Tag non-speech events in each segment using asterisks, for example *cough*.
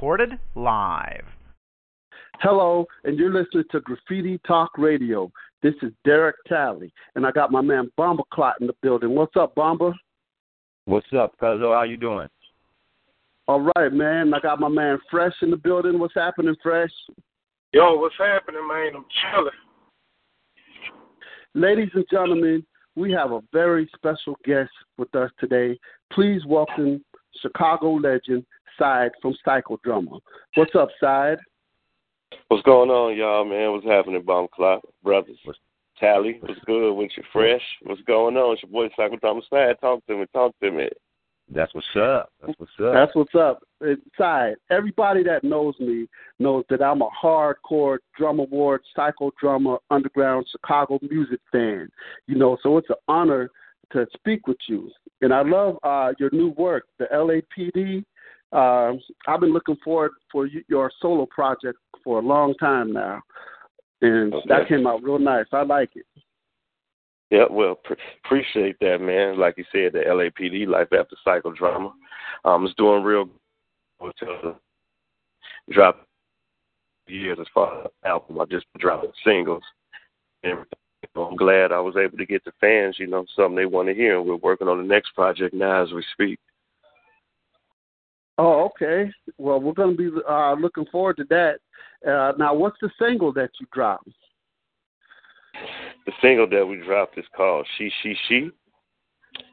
recorded live. Hello, and you're listening to Graffiti Talk Radio. This is Derek Talley, and I got my man Bomber Clot in the building. What's up, Bomber? What's up, Cuzzo? How you doing? All right, man. I got my man Fresh in the building. What's happening, Fresh? Yo, what's happening, man? I'm chilling. Ladies and gentlemen, we have a very special guest with us today. Please welcome Chicago legend Psyde from Psychodrama. What's up, Psyde? What's going on, y'all, man? What's happening, Bomb Clock Brothers? Talley, what's good with you? Fresh, what's going on? It's your boy Psychodrama Psyde. Talk to me, talk to me. That's what's up. That's what's up. That's what's up. Psyde, everybody that knows me knows that I'm a hardcore drum award, Psychodrama, underground Chicago music fan. You know, so it's an honor to speak with you. And I love uh, your new work, the LAPD. Uh, I've been looking forward for you, your solo project for a long time now, and Okay. that came out real nice. I like it. Yeah, well, pre- appreciate that, man. Like you said, the LAPD, Life After Psychodrama, um, is doing real good. Drop years as far as album. I just dropped singles. And I'm glad I was able to get the fans, you know, something they want to hear. And we're working on the next project now as we speak. Oh, okay. Well, we're going to be uh, looking forward to that. Uh, now, what's the single that you dropped? The single that we dropped is called She She She.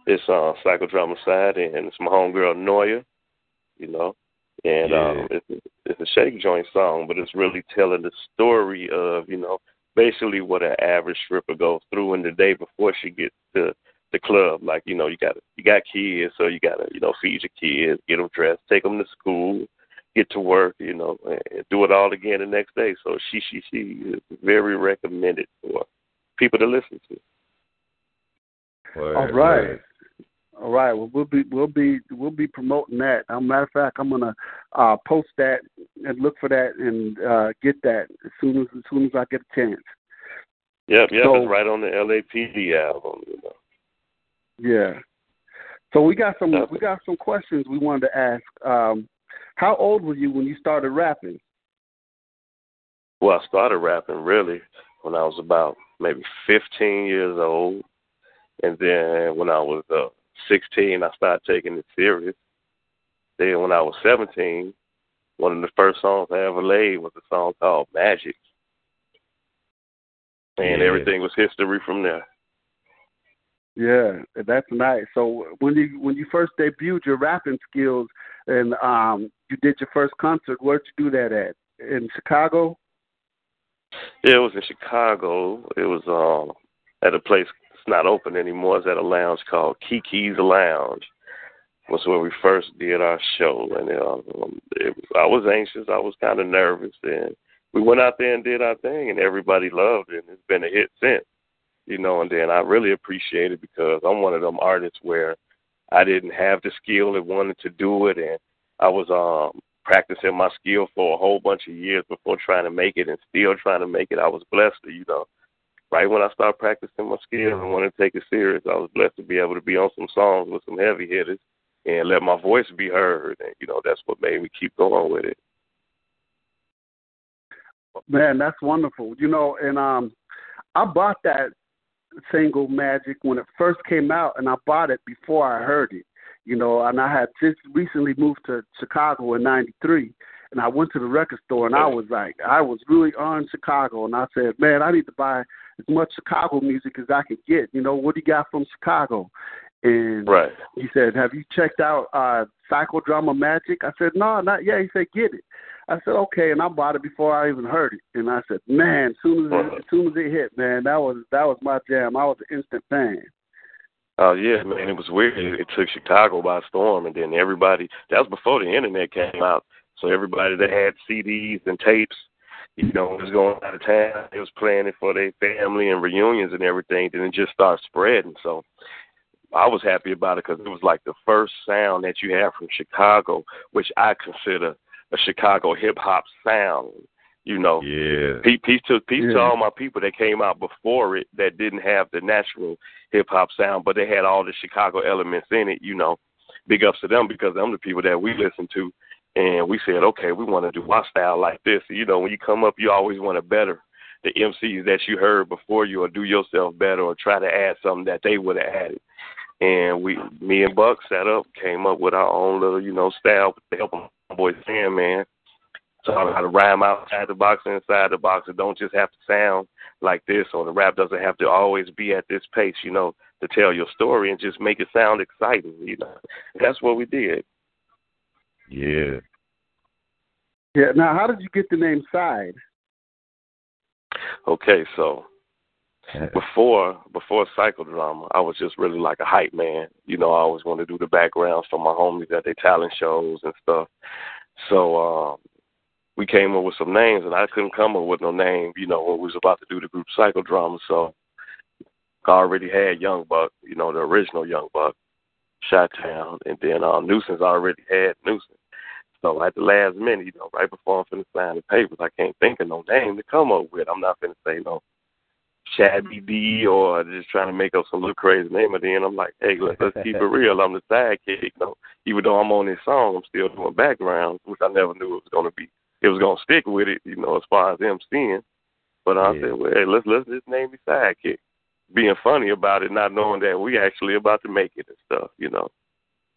It's uh, Psychodrama Psyde, and it's my homegirl Noia, you know. And Yeah. um, it's, it's a shake joint song, but it's really telling the story of, you know, basically what an average stripper goes through in the day before she gets to the club. Like, you know, you got you got kids, so you got to, you know, feed your kids, get them dressed, take them to school, get to work, you know, and do it all again the next day. So she she she is very recommended for people to listen to. Word, All right. word. All right. Well, we'll be we'll be we'll be promoting that. As a matter of fact, I'm gonna uh, post that and look for that and uh, get that as soon as as soon as I get a chance. Yep, yep, So- it's right on the LAPD album. You know. Yeah. So we got some we got some questions we wanted to ask. Um, how old were you when you started rapping? Well, I started rapping really when I was about maybe 15 years old, and then when I was uh, 16, I started taking it serious. Then when I was 17, one of the first songs I ever laid was a song called Magic, and Yeah. everything was history from there. Yeah, that's nice. So when you when you first debuted your rapping skills and um, you did your first concert, where'd you do that at? In Chicago? Yeah, it was in Chicago. It was um at a place that's not open anymore. It's at a lounge called Kiki's Lounge. Was where we first did our show, and um, it was, I was anxious. I was kind of nervous, and we went out there and did our thing, and everybody loved it. And it's been a hit since, you know. And then I really appreciate it because I'm one of them artists where I didn't have the skill and wanted to do it, and I was um practicing my skill for a whole bunch of years before trying to make it and still trying to make it. I was blessed to, you know, right when I started practicing my skill and wanted to take it serious, I was blessed to be able to be on some songs with some heavy hitters and let my voice be heard. And, you know, that's what made me keep going with it. Man, that's wonderful. You know, and um, I bought that single Magic when it first came out, and I bought it before I heard it. You know, and I had just recently moved to Chicago in '93, and I went to the record store, and I was like, I was really on Chicago, and I said, man, I need to buy as much Chicago music as I could get. You know, what do you got from Chicago? And Right. he said, "Have you checked out uh Psychodrama Magic?" I said, "No, not yet." He said, "Get it." I said, "Okay," and I bought it before I even heard it. And I said, "Man, soon as it, soon as it hit, man, that was that was my jam. I was an instant fan." Oh yeah, man, it was weird. It, it took Chicago by storm, and then everybody. That was before the internet came out, so everybody that had CDs and tapes, you know, was going out of town. They was playing it for their family and reunions and everything. Then it just started spreading. So I was happy about it because it was like the first sound that you have from Chicago, which I consider a Chicago hip hop sound. You know, Yeah. Peace, peace to peace to all my people that came out before it that didn't have the natural hip hop sound, but they had all the Chicago elements in it. You know, big ups to them because them the people that we listen to, and we said, okay, we want to do our style like this. You know, when you come up, you always want to better the MCs that you heard before you, or do yourself better, or try to add something that they would have added. And we, me and Buck, sat up, came up with our own little, you know, style with the help of boy Sam, man. Taught how to rhyme outside the box and inside the box. It don't just have to sound like this, or the rap doesn't have to always be at this pace, you know, to tell your story and just make it sound exciting. You know, that's what we did. Yeah. Yeah. Now, how did you get the name Psyde? Okay, so before before psychodrama, I was just really like a hype man. You know, I always wanted to do the backgrounds for my homies at their talent shows and stuff. So um we came up with some names and I couldn't come up with no name, you know, when we was about to do the group psychodrama. So I already had Young Buck, you know, the original Young Buck, Shot Town, and then um Nuisance already had Nuisance. So at the last minute, you know, right before I'm finna sign the papers, I can't think of no name to come up with. I'm not finna say no Shabby D or just trying to make up some little crazy name. And then I'm like, hey, let's, let's keep it *laughs* real. I'm the sidekick. You know, even though I'm on this song, I'm still doing background, which I never knew it was gonna be. It was gonna stick with it, you know, as far as them seeing. But I yeah. said, well, hey, let's let's just name me sidekick. Being funny about it, not knowing that we actually about to make it and stuff, you know.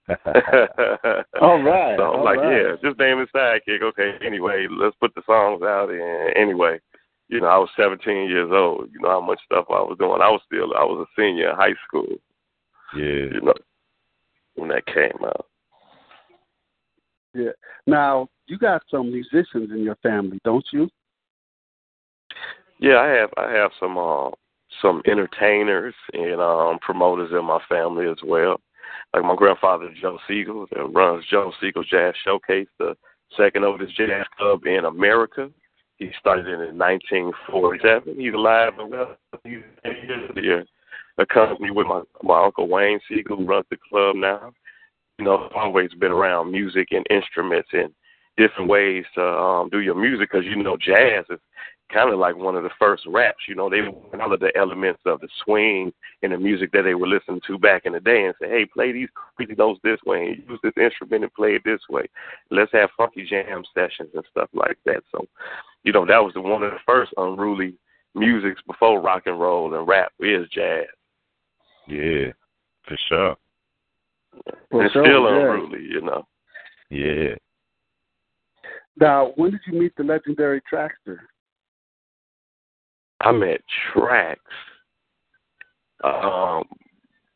*laughs* all right. *laughs* So I'm all like, right. yeah, just name it sidekick. Okay, anyway, let's put the songs out. And anyway, you know, I was 17 years old. You know how much stuff I was doing. I was still, I was a senior in high school. Yeah. You know, when that came out. Yeah. Now you got some musicians in your family, don't you? Yeah, I have. I have some uh, some entertainers and um, promoters in my family as well like my grandfather Joe Segal that runs Joe Segal Jazz Showcase, the second oldest jazz club in America. He started it in 1947. He's alive and well. He's here. Accompanied with my my uncle Wayne Segal, who runs the club now. You know, always been around music and instruments and different ways to um, do your music because you know jazz is kind of like one of the first raps. You know, they went all of the elements of the swing and the music that they were listening to back in the day and say, hey, play these crazy notes this way and use this instrument and play it this way. Let's have funky jam sessions and stuff like that. So, you know, that was the, one of the first unruly musics before rock and roll and rap is jazz. Yeah, for sure. For it's sure, still yeah. unruly, you know. Yeah. Now, when did you meet the legendary Traxster? I met Trax um,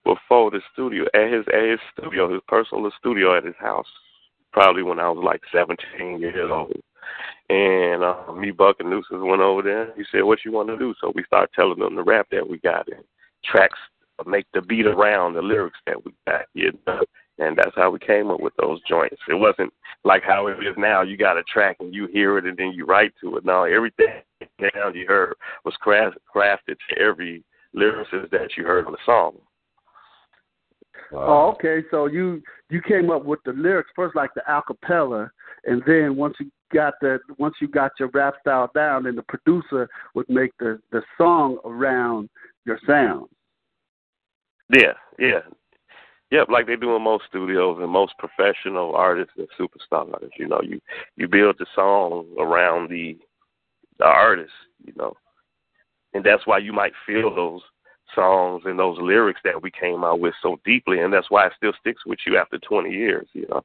before the studio at his at his studio, his personal studio at his house, probably when I was like 17 years old. And uh, me, Buck, and Nuisance went over there. He said, "What you want to do?" So we started telling them the rap that we got and tracks make the beat around the lyrics that we got. You know? And that's how we came up with those joints. It wasn't like how it is now. You got a track and you hear it and then you write to it. No, everything down you heard was craft, crafted to every lyricist that you heard on the song. Wow. Oh, okay. So you you came up with the lyrics first, like the acapella, and then once you got the once you got your rap style down, then the producer would make the the song around your sound. Yeah, yeah, Yep, like they do in most studios and most professional artists and superstar artists. You know, you you build the song around the the artist. You know, and that's why you might feel those songs and those lyrics that we came out with so deeply, and that's why it still sticks with you after 20 years. You know.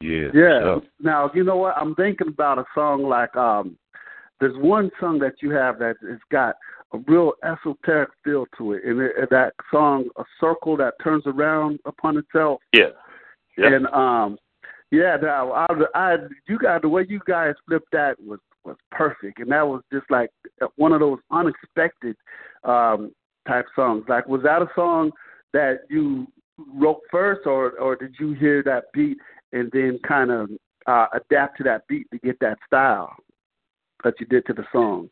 Yeah. Yeah. Now you know what I'm thinking about a song like um. There's one song that you have that has got a real esoteric feel to it, and it, that song, "A Circle That Turns Around Upon Itself." Yeah, yeah. And um, yeah, now I, I, you got the way you guys flipped that was was perfect, and that was just like one of those unexpected um type songs. Like, was that a song that you wrote first, or or did you hear that beat and then kind of uh, adapt to that beat to get that style that you did to the song?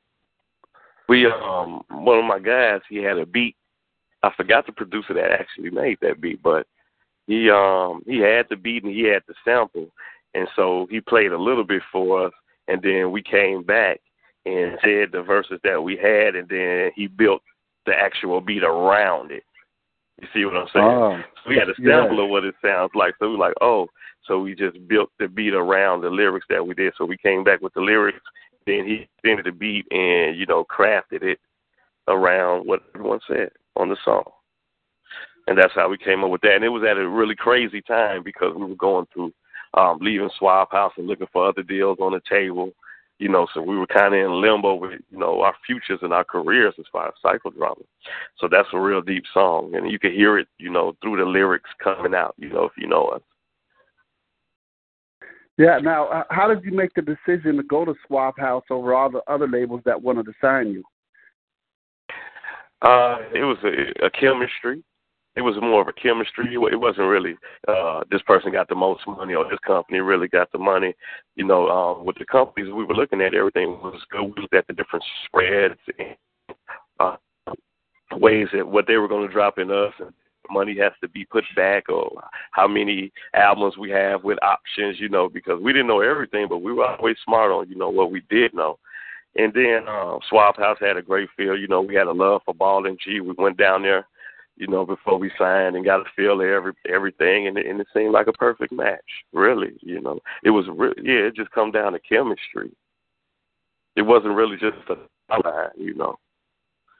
we um one of my guys he had a beat. I forgot the producer that actually made that beat, but he um he had the beat and he had the sample, and so he played a little bit for us, and then we came back and said the verses that we had, and then he built the actual beat around it. You see what I'm saying? Oh, so we had a sample of what it sounds like. So we were like, oh, so we just built the beat around the lyrics that we did. So we came back with the lyrics, then he extended the beat and you know crafted it around what everyone said on the song. And that's how we came up with that. And it was at a really crazy time because we were going through um, leaving Suave House and looking for other deals on the table you know, so we were kind of in limbo with, you know, our futures and our careers as far as psychodrama. So that's a real deep song, and you can hear it, you know, through the lyrics coming out, you know, if you know us. Yeah. Now, how did you make the decision to go to Suave House over all the other labels that wanted to sign you? Uh, it was a, a chemistry it was more of a chemistry. It wasn't really uh this person got the most money or this company really got the money. You know, um with the companies we were looking at, everything was good. We looked at the different spreads and uh ways that what they were going to drop in us and money has to be put back or how many albums we have with options, you know, because we didn't know everything, but we were always smart on, you know, what we did know. And then um Suave House had a great feel, you know, we had a love for ball and G. We went down there you know, before we signed and got a feel of every everything, and it, and it seemed like a perfect match. Really, you know, it was re- yeah, it just come down to chemistry. It wasn't really just a line, you know.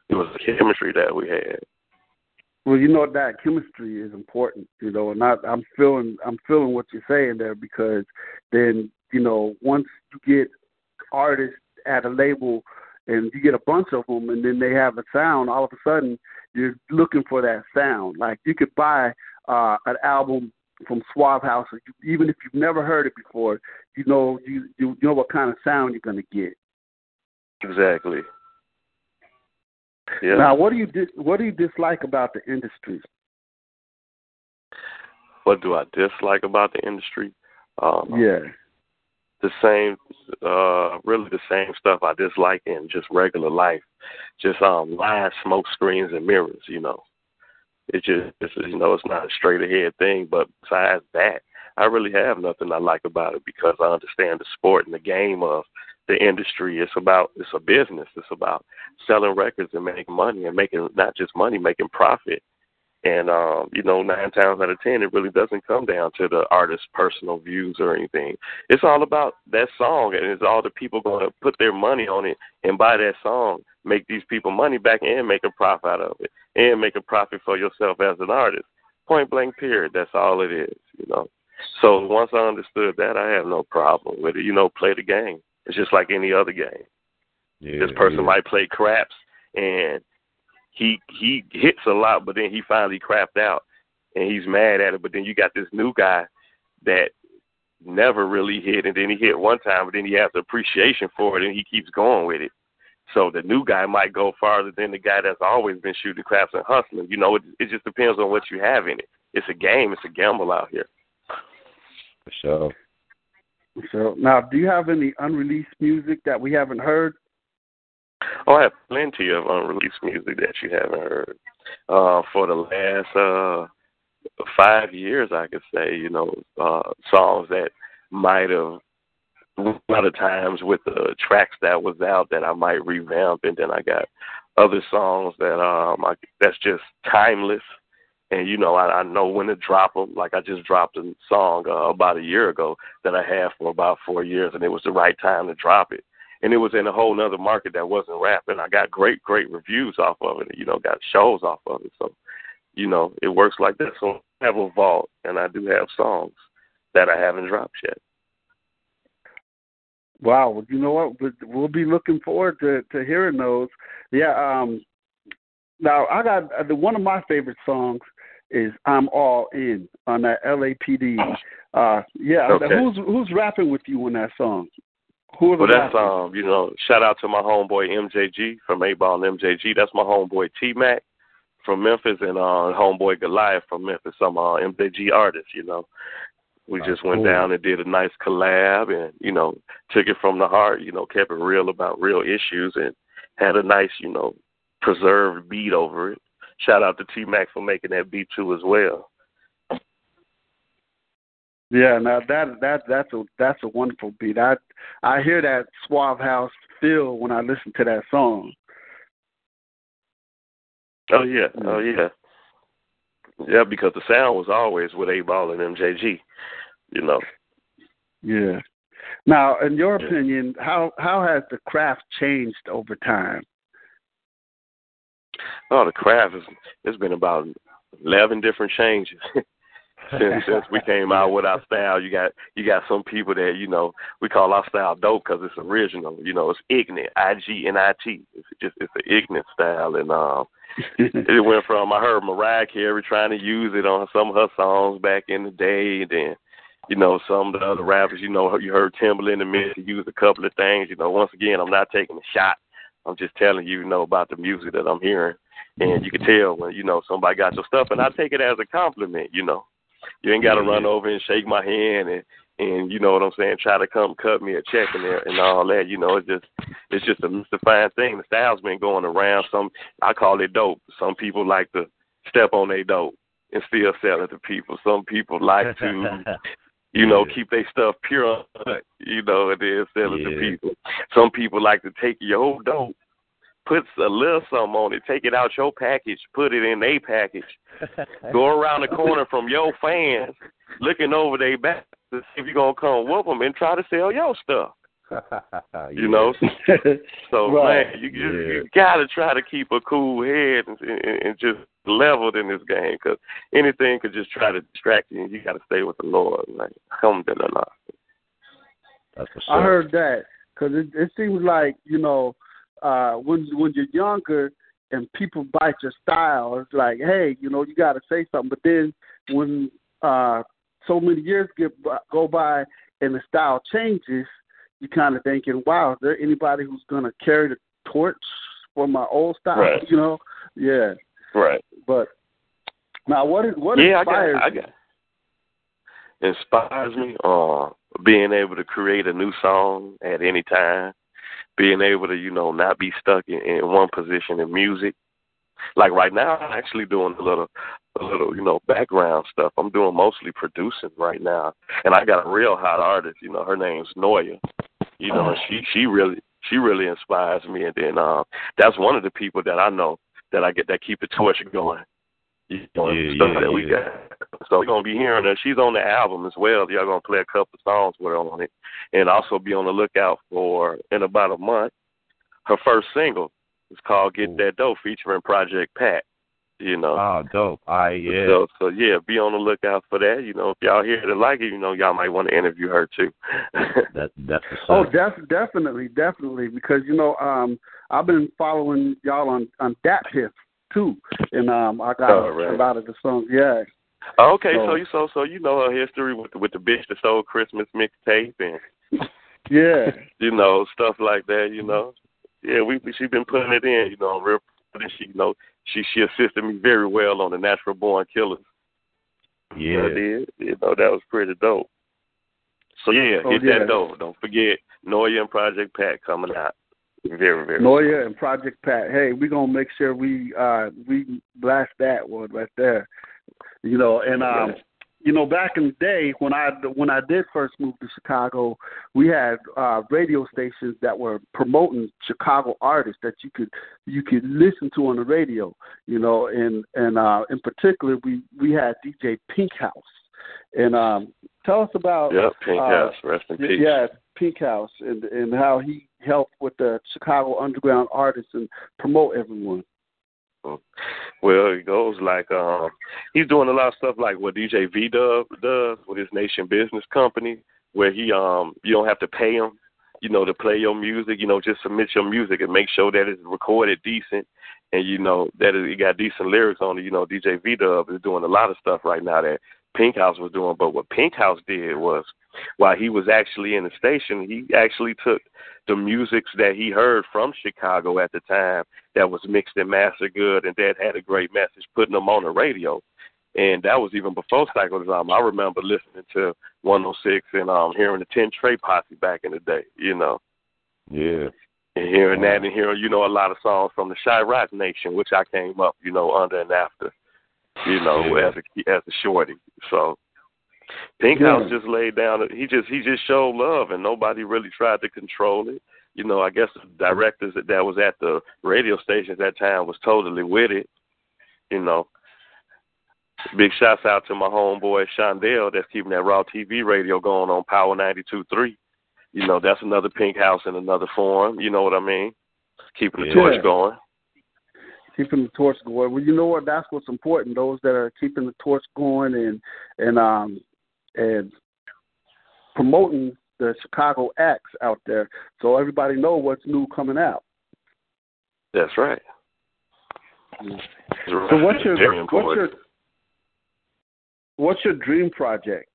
It was the chemistry that we had. Well, you know that chemistry is important, you know, and I, I'm feeling I'm feeling what you're saying there because then you know once you get artists at a label and you get a bunch of them and then they have a sound, all of a sudden you're looking for that sound. Like you could buy uh, an album from Suave House, even if you've never heard it before, you know you you, know what kind of sound you're to get. Exactly. Yeah. Now, what do you dis- what do you dislike about the industry? What do I dislike about the industry? Um, yeah the same uh really the same stuff I dislike in just regular life. Just um lies, smoke screens and mirrors, you know. It just it's you know, it's not a straight ahead thing, but besides that, I really have nothing I like about it because I understand the sport and the game of the industry. It's about it's a business. It's about selling records and making money and making not just money, making profit. And um, you know, nine times out of ten, it really doesn't come down to the artist's personal views or anything. It's all about that song, and it's all the people going to put their money on it and buy that song, make these people money back, and make a profit out of it, and make a profit for yourself as an artist. Point blank, period. That's all it is, you know. So once I understood that, I have no problem with it. You know, play the game. It's just like any other game. Yeah, this person yeah. might play craps and he he hits a lot, but then he finally crapped out and he's mad at it. But then you got this new guy that never really hit, and then he hit one time, but then he has appreciation for it, and he keeps going with it. So the new guy might go farther than the guy that's always been shooting craps and hustling. You know, it, it just depends on what you have in it. It's a game. It's a gamble out here. For sure. So now, do you have any unreleased music that we haven't heard? Oh, I have plenty of unreleased music that you haven't heard. Uh, for the last uh, five years, I could say, you know, uh, songs that might have a lot of times with the tracks that was out that I might revamp, and then I got other songs that um I, that's just timeless, and you know I, I know when to drop them. Like I just dropped a song uh, about a year ago that I had for about four years, and it was the right time to drop it and it was in a whole nother market that wasn't rap and I got great, great reviews off of it, you know, got shows off of it. So, you know, it works like that. So I have a vault and I do have songs that I haven't dropped yet. Wow, well, you know what? We'll be looking forward to to hearing those. Yeah. Um. Now I got uh, one of my favorite songs is "I'm All In" on that LAPD. Uh. Yeah. Okay. Who's who's rapping with you on that song? Who are the well, that's um, you know, shout out to my homeboy MJG from 8Ball and MJG. That's my homeboy T Mac from Memphis and uh homeboy Goliath from Memphis. Some uh MJG artists, you know. We just went cool. down and did a nice collab and, you know, took it from the heart, you know, kept it real about real issues and had a nice, you know, preserved beat over it. Shout out to T Mac for making that beat too as well. Yeah, now that that that's a that's a wonderful beat. I I hear that Suave House feel when I listen to that song. Oh yeah, oh yeah. Yeah, because the sound was always with 8Ball and MJG. You know. Yeah. Now, in your opinion, how how has the craft changed over time? Oh, the craft is it's been about eleven different changes *laughs* since *laughs* since we came out with our style. You got you got some people that you know we call our style dope because it's original. You know, it's ignorant, I G N I T. It's just it's an ignorant style, and um, *laughs* it went from I heard Mariah Carey trying to use it on some of her songs back in the day, and then you know some of the other rappers. You know, you heard Timbaland admit to use a couple of things. You know, once again, I'm not taking a shot. I'm just telling you, you know, about the music that I'm hearing, and you can tell when you know somebody got your stuff, and I take it as a compliment. You know, you ain't got to run over and shake my hand and and you know what I'm saying, try to come cut me a check and and all that. You know, it's just it's just a mystifying thing. The style's been going around. Some I call it dope. Some people like to step on their dope and still sell it to people. Some people like to *laughs* you know, yeah. keep their stuff pure, you know, and then sell it Yeah. to people. Some people like to take your old dope, put a little something on it, take it out your package, put it in a package, *laughs* go around the corner from your fans, looking over their back to see if you're gonna come whoop them and try to sell your stuff. *laughs* You know, *laughs* so Right. man, you you, Yeah. you gotta try to keep a cool head and, and, and just leveled in this game because anything could just try to distract you, and you got to stay with the Lord. Like, alhamdulillah. That's what's I heard that because it, it seems like you know uh, when when you're younger and people bite your style, it's like, hey, you know, you got to say something. But then when uh, so many years get go by and the style changes, you kind of thinking, wow, is there anybody who's gonna carry the torch for my old style? Right. *laughs* You know, yeah. Right. But now, what is what yeah, I inspires got, I you? got. Inspires me, uh, being able to create a new song at any time, being able to, you know, not be stuck in, in one position in music. Like right now, I'm actually doing a little, a little, you know, background stuff. I'm doing mostly producing right now, and I got a real hot artist. You know, her name's Noia. You know, she she really she really inspires me. And then uh, that's one of the people that I know that I get that keep the torch going. You know, Yeah, stuff yeah, that we yeah. got. So we're gonna be hearing her. She's on the album as well. Y'all gonna play a couple songs with her on it, and also be on the lookout for in about a month her first single. It's called "Get. That Dough" featuring Project Pat. You know. Oh, dope. I yeah. So, so yeah, be on the lookout for that. You know, if y'all hear that like it, you know, y'all might want to interview her too. *laughs* That that's what's Oh, def- definitely, definitely. Because you know, um, I've been following y'all on on Dat Hip too, and um, I got Oh, right. a lot of the songs. Yeah, okay, So- so you so so you know her history with the, with the bitch that sold Christmas mixtape and *laughs* yeah, *laughs* you know stuff like that. You know, yeah, we we- she been putting it in. You know, real. And she you know she she assisted me very well on the Natural Born Killers. Yeah. I did. You know, that was pretty dope. So yeah, Oh, get yeah. that dope. Don't forget Noia and Project Pat coming out. Very, very Noia and Project Pat. Hey, we gonna make sure we uh we blast that one right there. You know, and um, Right. You know, back in the day when I when I did first move to Chicago, we had uh radio stations that were promoting Chicago artists that you could you could listen to on the radio. You know, and and uh in particular we we had DJ Pink House. And um tell us about Yep, Pink uh, House, rest in peace. yeah, Pink House, and and how he helped with the Chicago underground artists and promote everyone. Well, it goes like um he's doing a lot of stuff like what DJ V Dub does with his Nation Business Company, where he um you don't have to pay him, you know, to play your music. You know, just submit your music and make sure that it's recorded decent, and you know that it got decent lyrics on it. You know, DJ V Dub is doing a lot of stuff right now that Pink House was doing. But what Pink House did was, while he was actually in the station, he actually took the musics that he heard from Chicago at the time that was mixed and mastered good and that had a great message, putting them on the radio. And that was even before Cycle's album. I remember listening to 106 and um hearing the 10 Trey Posse back in the day, you know, Yeah. and hearing Wow. that and hearing, you know, a lot of songs from the Chirac Nation, which I came up, you know, under and after, you know, Yeah. as a as a shorty. So Pink Yeah. House just laid down. He just he just showed love, and nobody really tried to control it. You know, I guess the directors that, that was at the radio station at that time was totally with it. You know, Big shouts out to my homeboy Shondell that's keeping that Raw TV radio going on Power ninety two three. You know, that's another pink house in another form. You know what I mean? Keeping the Yeah. torch going. Keeping the torch going. Well, you know what? That's what's important. Those that are keeping the torch going and and um and promoting the Chicago acts out there, so everybody know what's new coming out. That's right. So what's your Very what's your what's your dream project?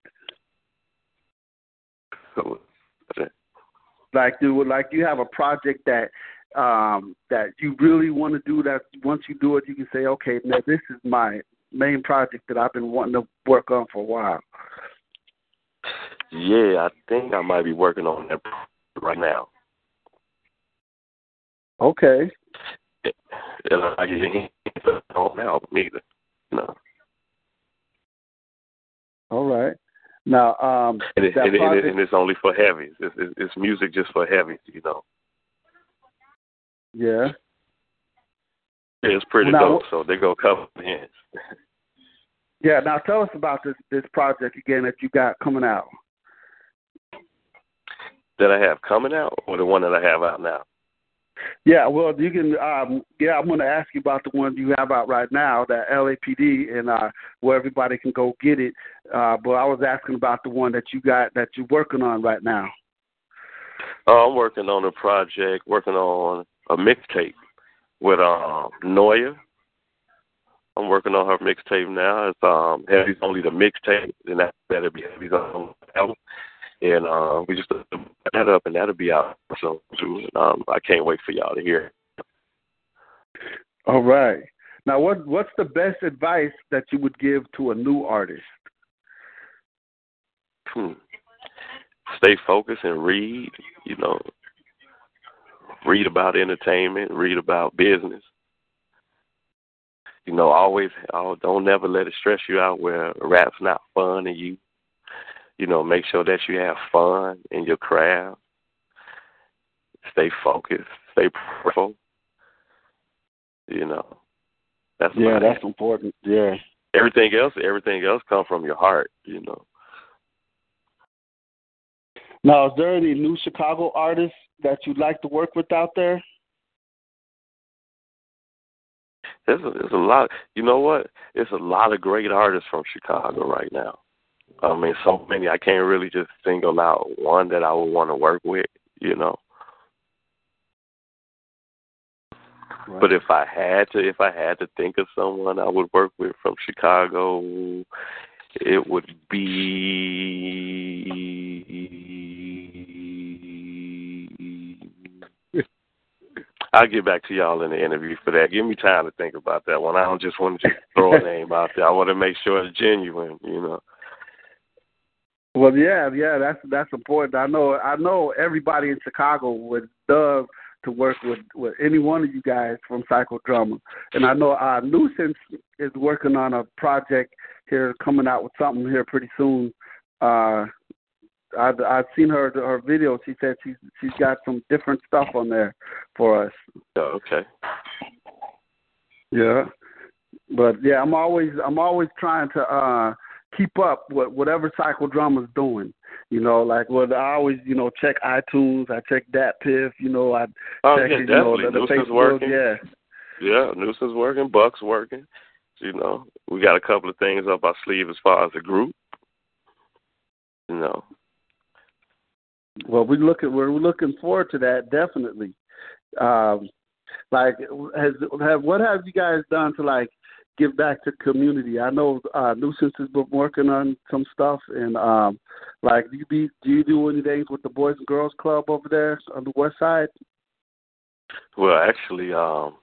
Like do like you have a project that um that you really want to do that once you do it you can say, Okay, now this is my main project that I've been wanting to work on for a while. Yeah, I think I might be working on that right now. Okay. And I on album either. No. All right. Now, um, And, it, and, it, and, it, project, and it's only for heavies. It's, it's, it's music just for heavies, you know. Yeah. It's pretty Now, dope. So they go cover hands. *laughs* Yeah. Now, tell us about this this project again that you got coming out. that I have coming out, or the one that I have out now. Yeah. Well, you can. Um, yeah, I'm going to ask you about the one you have out right now, that LAPD, and uh, where everybody can go get it. Uh, but I was asking about the one that you got that you're working on right now. Uh, I'm working on a project, working on a mixtape with um Noia. I'm working on her mixtape now. It's um Heavy's only the mixtape, and that that'll be Heavy's on album. And uh, we just put that up, and that'll be out so too. And, um, I can't wait for y'all to hear. it. All right. Now, what what's the best advice that you would give to a new artist? Hmm. Stay focused and read. You know, read about entertainment, read about business. You know, always oh, don't never let it stress you out where rap's not fun and you you know, make sure that you have fun in your craft. Stay focused, stay prayerful. You know. That's Yeah, that's important. Yeah. everything else everything else comes from your heart, you know. Now, is there any new Chicago artists that you'd like to work with out there? There's a, there's a lot. You know what? There's a lot of great artists from Chicago right now. I mean, so many. I can't really just single out one that I would want to work with. You know, but if I had to, if I had to think of someone I would work with from Chicago, it would be. I'll get back to y'all in the interview for that. Give me time to think about that one. I don't just want to just throw a name out there. I want to make sure it's genuine, you know. Well, yeah, yeah, that's that's important. I know, I know everybody in Chicago would love to work with with any one of you guys from Psychodrama, and I know uh, Nuisance is working on a project here, coming out with something here pretty soon. Uh, I've I've seen her her video. She said she's she's got some different stuff on there for us. Oh, okay. Yeah, but yeah, I'm always I'm always trying to uh keep up with whatever psychodrama's doing. You know, like well, I always you know check iTunes, I check DatPiff, you know, I Oh, check yeah, you know the, the Facebook, working. yeah. Yeah, Nuisance working, Buck's working. You know, we got a couple of things up our sleeve as far as the group. You know, Well, we look at we're looking forward to that definitely. Um, like, has have what have you guys done to like give back to community? I know uh, Nuisance has been working on some stuff, and um, like, do you be do you do any things with the Boys and Girls Club over there on the West Side? well, actually, um,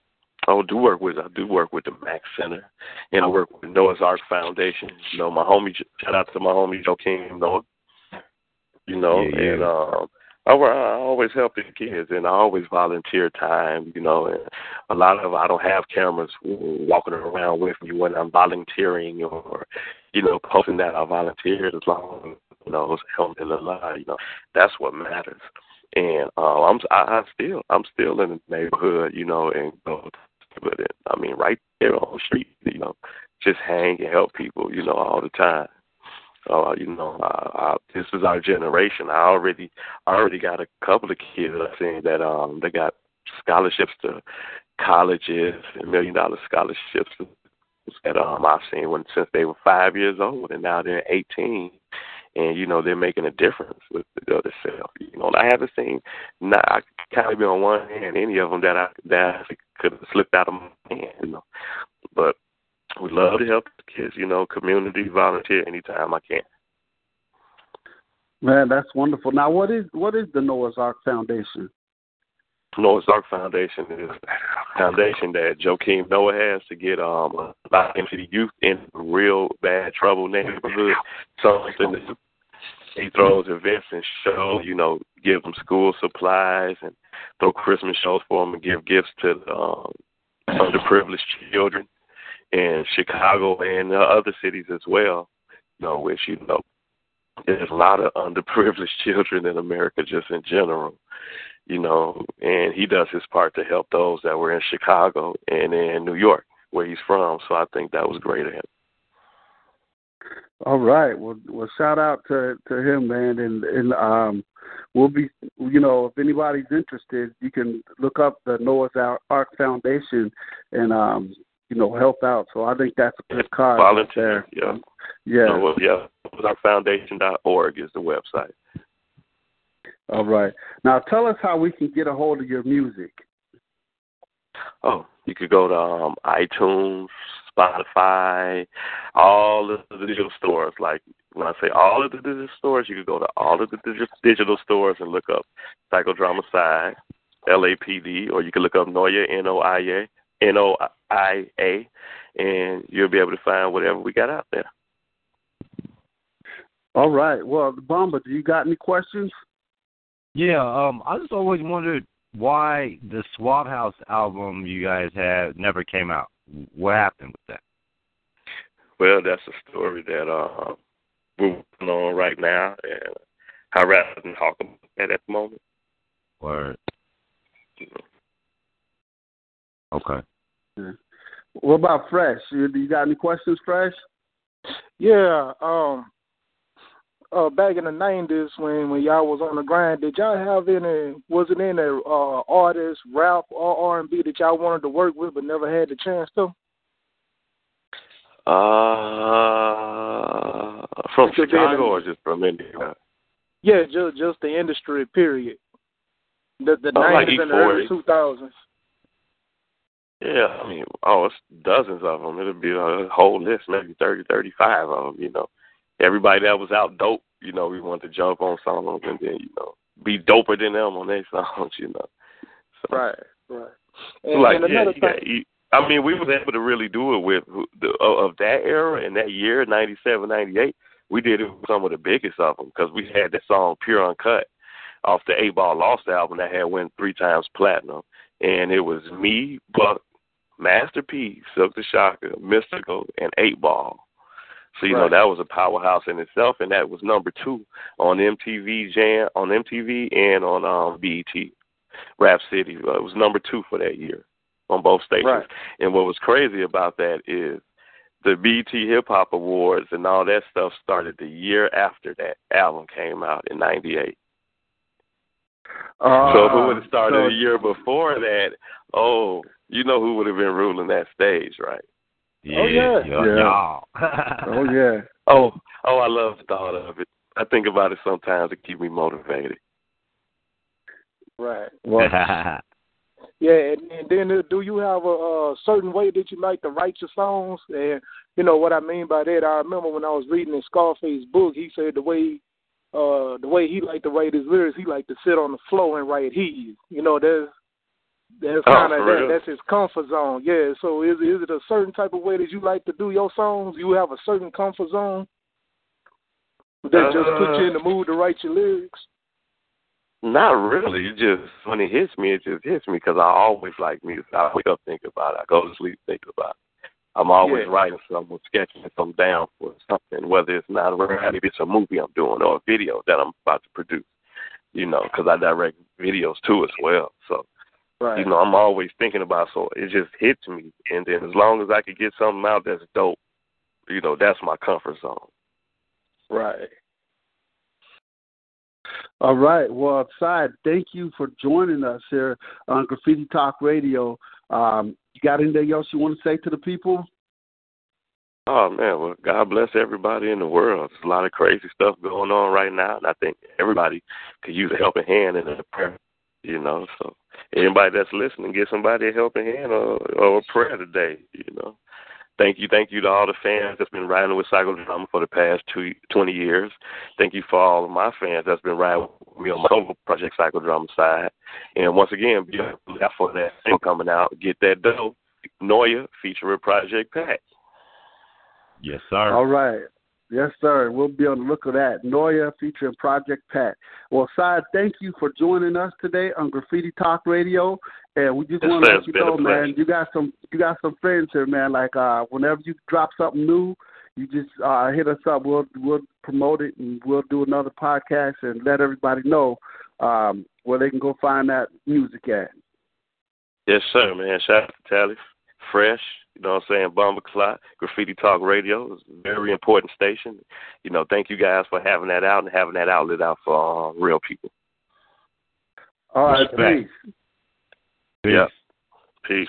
I do work with I do work with the Max Center, and I work with Noah's Ark Foundation. You know, my homie, shout out to my homie Joakim Noah. You know, Yeah, yeah. and um, I, I always help the kids, and I always volunteer time. You know, and a lot of I don't have cameras walking around with me when I'm volunteering or, you know, posting that I volunteered as long as you know it's helping the lie. You know, that's what matters. And uh, I'm I, I still I'm still in the neighborhood, you know, and go with it. I mean, right there on the street, you know, just hang and help people, you know, all the time. Uh, you know, uh, uh, this is our generation. I already, I already got a couple of kids I've seen that um they got scholarships to colleges and million dollar scholarships that um I've seen when since they were five years old and now they're eighteen and you know they're making a difference with the other self. You know, and I haven't seen not I can't be on one hand any of them that I that I could have slipped out of my hand. You know, but we love to help kids. You know, community volunteer anytime I can. Man, that's wonderful. Now, what is what is the Noah's Ark Foundation? Noah's Ark Foundation is a foundation that Joakim Noah has to get um back into the youth in real bad trouble neighborhood. Something that he throws events and shows, you know, give them school supplies and throw Christmas shows for them and give gifts to um, underprivileged children in Chicago and other cities as well. You know, which you know, there's a lot of underprivileged *laughs* children in America just in general you know, and he does his part to help those that were in Chicago and in New York, where he's from. So I think that was great of him. All right. Well, well, shout out to to him, man, and and um, we'll be, you know, if anybody's interested, you can look up the Noah's Ark Foundation and um, you know, help out. So I think that's a good cause. Volunteer, yeah, yeah, no, yeah. Foundation.org is the website. All right. Now tell us how we can get a hold of your music. Oh, you could go to um, iTunes, Spotify, all of the digital stores. Like when I say all of the digital stores, you could go to all of the digital stores and look up Psychodrama Psyde, LAPD, or you could look up Noia, N O I A, N O I A, and you'll be able to find whatever we got out there. All right. Well, Bomba, do you got any questions? Yeah, um, I just always wondered why the Suave House album you guys had never came out. What happened with that? Well, that's a story that uh, we're working on right now, and I rather than talk about that at the moment. Word. Okay. Yeah. What about Fresh? You, you got any questions, Fresh? Yeah. Um. Uh, back in the nineties when when y'all was on the grind, did y'all have any? Was it any uh artists, rap or R and B that y'all wanted to work with but never had the chance to? Uh, from Chicago or just from India? Yeah, just just the industry period. The the Oh, like nineties and the early two thousands. Yeah, I mean, oh, it's dozens of them. It'll be a whole list, maybe thirty, thirty-five of them. You know, everybody that was out dope. You know, we wanted to jump on some of them and then you know be doper than them on their *laughs* songs. You know, so, Right, right. And, like and yeah, another thing, you, I mean, we was able to really do it with the of that era and that year, ninety seven, ninety eight. We did it with some of the biggest of them because we had that song "Pure Uncut" off the Eight Ball Lost album that had went three times platinum, and it was me, Buck, Master P, Silkk the Shocker, Mystikal, and Eight Ball. So you know that was a powerhouse in itself, and that was number two on MTV Jam, on MTV, and on um, BET Rap City. Uh, it was number two for that year on both stations. Right. And what was crazy about that is the BET Hip Hop Awards and all that stuff started the year after that album came out in '98. Uh, so if it would have started so- a year before that, oh, you know who would have been ruling that stage, right? Yeah, yeah. yeah, Yeah. y'all. *laughs* Oh yeah. Oh, oh, I love the thought of it. I think about it sometimes to keep me motivated. right. *laughs* Well, Yeah, and, and then uh, do you have a, a certain way that you like to write your songs? And you know what I mean by that. I remember when I was reading in Scarface book, he said the way uh the way he liked to write his lyrics, he liked to sit on the floor and write his. You know, there's that's Oh, kind of that, that's his comfort zone. Yeah. So is is it a certain type of way that you like to do your songs? You have a certain comfort zone that just puts you in the uh, mood to write your lyrics. Not really. It just when it hits me, it just hits me because I always like music. I wake up thinking about it. I go to sleep thinking about it. I'm always Yeah. writing something, sketching something down for something, whether it's not a rap, maybe it's a movie I'm doing or a video that I'm about to produce. You know, because I direct videos too as well. So Right. you know, I'm always thinking about. So it just hits me, and then as long as I could get something out that's dope, you know, that's my comfort zone. Right. All right. Well, Psyde, thank you for joining us here on Graffiti Talk Radio. Um, you got anything else you want to say to the people? Oh man, well, God bless everybody in the world. There's a lot of crazy stuff going on right now, and I think everybody could use a helping hand in a prayer. You know, so anybody that's listening, get somebody a helping hand or, or a prayer today. You know, thank you, thank you to all the fans that's been riding with Psychodrama for the past two, 20 years. Thank you for all of my fans that's been riding with me on my own Project Psychodrama side. And once again, be out for that thing coming out. Get that dope. Noia featuring Project Pat. Yes, sir. All right. Yes, sir. We'll be on the look of that. Noia featuring Project Pat. Well, Psyde, thank you for joining us today on Graffiti Talk Radio. And we just want to let you know, man, you got some you got some friends here, man. Like uh whenever you drop something new, you just uh hit us up. We'll we'll promote it and we'll do another podcast and let everybody know um where they can go find that music at. Yes, sir, man. Shout out to Talley. Fresh, you know what I'm saying? Bomber Clock, Graffiti Talk Radio is a very important station. You know, thank you guys for having that out and having that outlet out for uh, real people. All right, Respect. peace. Yeah. Peace.